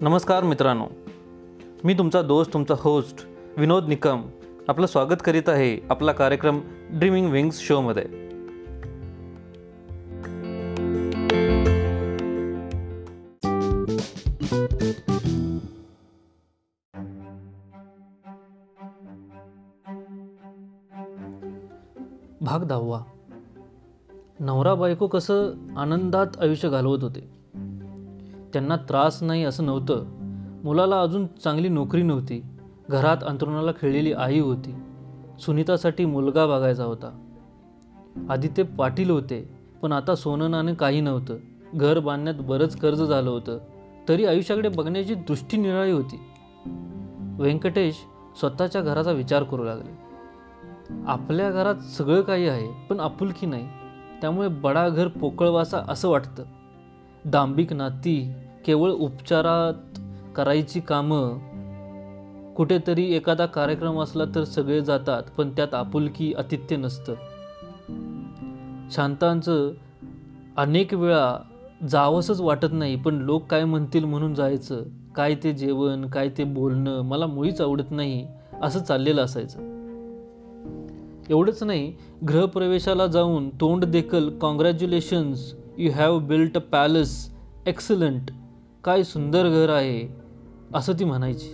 नमस्कार मित्रांनो. मी तुमचा दोस्त तुमचा होस्ट विनोद निकम आपलं स्वागत करीत आहे आपला कार्यक्रम ड्रीमिंग विंग्स शोमध्ये भाग दहावा. नवरा बायको कसं आनंदात आयुष्य घालवत होते? त्यांना त्रास नाही असं नव्हतं. मुलाला अजून चांगली नोकरी नव्हती. घरात अंतरुणाला खेळलेली आई होती. सुनीतासाठी मुलगा बघायचा होता. आधी ते पाटील होते पण आता सोनं नाणं काही नव्हतं. घर बांधण्यात बरंच कर्ज झालं होतं. तरी आयुष्याकडे बघण्याची दृष्टी निराळी होती. व्यंकटेश स्वतःच्या घराचा विचार करू लागले. आपल्या घरात सगळं काही आहे पण आपुलकी नाही. त्यामुळे बडा घर पोकळवासा असं वाटतं. दांभिक नाती केवळ उपचारात करायची कामं कुठेतरी एखादा कार्यक्रम असला तर सगळे जातात पण त्यात आपुलकी आतिथ्य नसतं. शांतांचं अनेक वेळा जावंसंच वाटत नाही पण लोक काय म्हणतील म्हणून जायचं काय ते जेवण काय ते बोलणं मला मुळीच आवडत नाही असं चाललेलं असायचं. एवढंच नाही गृहप्रवेशाला जाऊन तोंड देखल congratulations you have built a palace excellent काय सुंदर घर आहे. असं ती म्हणायची.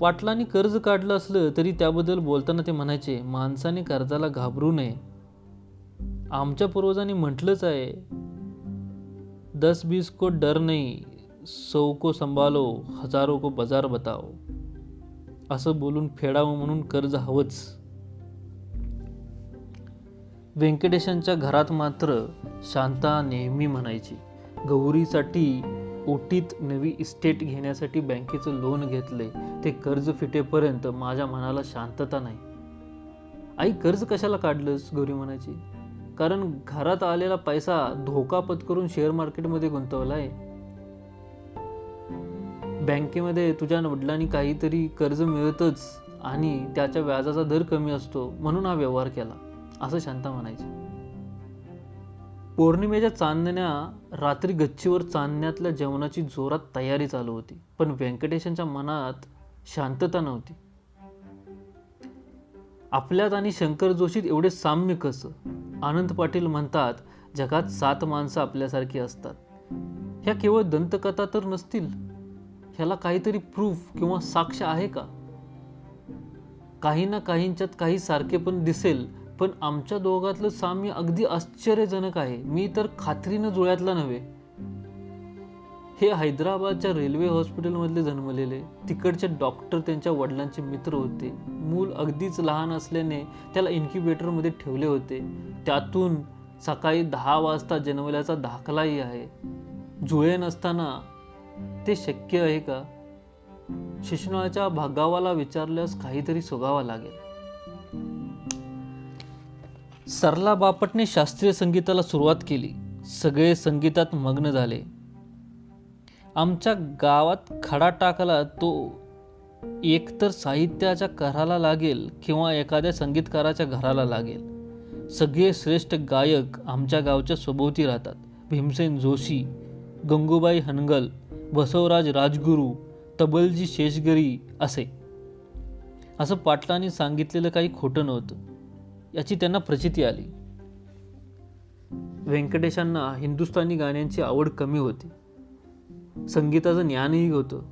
पाटलांनी कर्ज काढलं असलं तरी त्याबद्दल बोलताना ते म्हणायचे माणसाने कर्जाला घाबरू नये. आमच्या पूर्वजांनी म्हटलंच आहे दस बीस को डर नाही सौ को संभालो हजारो को बाजार बताओ. असं बोलून फेडावं म्हणून कर्ज हवंच. व्यंकटेशांच्या घरात मात्र शांता नेहमी म्हणायची गौरीसाठी ओटीत नवी इस्टेट घेण्यासाठी बँकेचं लोन घेतले ते कर्ज फिटेपर्यंत माझ्या मनाला शांतता नाही. आई कर्ज कशाला काढलंस? गौरी म्हणायची. कारण घरात आलेला पैसा धोका पत्करून शेअर मार्केटमध्ये गुंतवलाय. बँकेमध्ये तुझ्या वडिलांनी काहीतरी कर्ज मिळतच आणि त्याच्या व्याजाचा दर कमी असतो म्हणून हा व्यवहार केला. असं शांता म्हणायची. पौर्णिमेच्या चांदण्या रात्री गच्चीवर चांदण्यातल्या जेवणाची जोरात तयारी चालू होती पण व्यंकटेशांच्या मनात शांतता नव्हती. आपल्यात आणि शंकर जोशीत एवढे साम्य कसं? आनंद पाटील म्हणतात जगात सात माणसं आपल्यासारखी असतात. ह्या केवळ दंतकथा तर नसतील. ह्याला काहीतरी प्रूफ किंवा साक्ष आहे का? काही ना काहींच्यात काही सारखे पण दिसेल पण आमच्या दोघातलं साम्य अगदी आश्चर्यजनक आहे. मी तर खात्रीनं जुळ्यातला नव्हे. हे हैदराबादच्या रेल्वे हॉस्पिटलमधले जन्मलेले तिकडचे डॉक्टर त्यांच्या वडिलांचे मित्र होते. मूल अगदीच लहान असल्याने त्याला इन्क्युबेटरमध्ये ठेवले होते. त्यातून सकाळी दहा वाजता जन्मल्याचा दाखलाही आहे. जुळे नसताना ते शक्य आहे का? शिक्षणाच्या भागावाला विचारल्यास काहीतरी सुगावा लागेल. सरला बापटने शास्त्रीय संगीताला सुरुवात केली. सगळे संगीतात मग्न झाले. आमच्या गावात खडा टाकला तो एकतर साहित्याच्या कराला लागेल किंवा एखाद्या संगीतकाराच्या घराला लागेल. सगळे श्रेष्ठ गायक आमच्या गावच्या सभोवती राहतात. भीमसेन जोशी गंगूबाई हनगल बसवराज राजगुरू तबलजी शेषगरी असे. असं पाटलांनी सांगितलेलं काही खोटं नव्हतं. याची त्यांना प्रचिती आली. व्यंकटेशांना हिंदुस्थानी गाण्यांची आवड कमी होती. संगीताचं ज्ञानही होतं.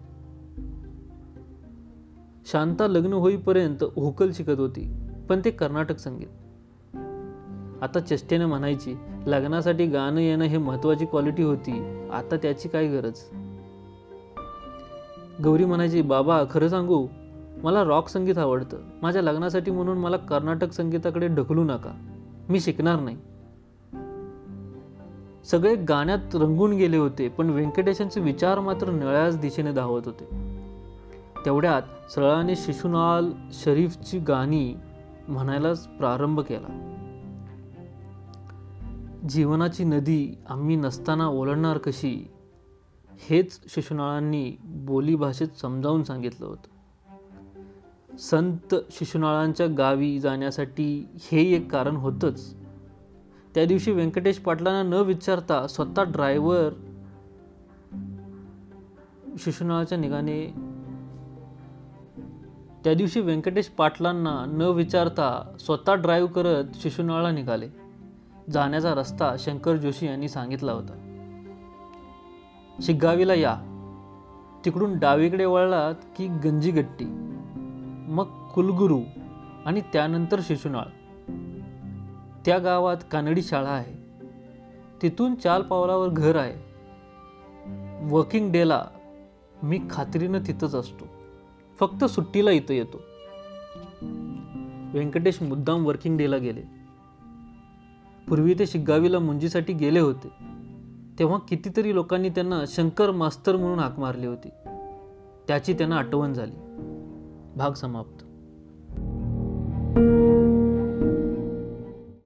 शांता लग्न होईपर्यंत होकल शिकत होती पण ते कर्नाटक संगीत. आता चेष्टेने म्हणायची लग्नासाठी गाणं येणं हे महत्वाची क्वालिटी होती आता त्याची काय गरज? गौरी म्हणायची बाबा खरं सांगू मला रॉक संगीत आवडतं. माझ्या लग्नासाठी म्हणून मला कर्नाटक संगीताकडे ढकलू नका. मी शिकणार नाही. सगळे गाण्यात रंगून गेले होते पण व्यंकटेशांचे विचार मात्र नळ्याच दिशेने धावत होते. तेवढ्यात सरळाने शिशुनाल शरीफची गाणी म्हणायलाच प्रारंभ केला. जीवनाची नदी आम्ही नसताना ओलांडणार कशी? हेच शिशुनाळांनी बोलीभाषेत समजावून सांगितलं होतं. संत शिशुनाळांच्या गावी जाण्यासाठी हे एक कारण होतंच. त्या दिवशी व्यंकटेश पाटलांना न विचारता स्वतः ड्रायव्हर शिशुनाळाच्या निघाने त्या दिवशी व्यंकटेश पाटलांना न विचारता स्वतः ड्राईव्ह करत शिशुनाळा निघाले. जाण्याचा रस्ता शंकर जोशी यांनी सांगितला होता. शिग्गावीला या. तिकडून डावीकडे वळलात की गंजीगट्टी. मग कुलगुरू आणि त्यानंतर शिशुनाळ. त्या गावात कानडी शाळा आहे. तिथून चाल पावलावर घर आहे. वर्किंग डेला मी खात्रीनं तिथंच असतो. फक्त सुट्टीला इथं येतो. व्यंकटेश मुद्दाम वर्किंग डेला गेले. पूर्वी ते शिग्गावीला मुंजीसाठी गेले होते. तेव्हा कितीतरी लोकांनी त्यांना शंकर मास्तर म्हणून हाक मारली होती. त्याची त्यांना आठवण झाली. भाग समाप्त.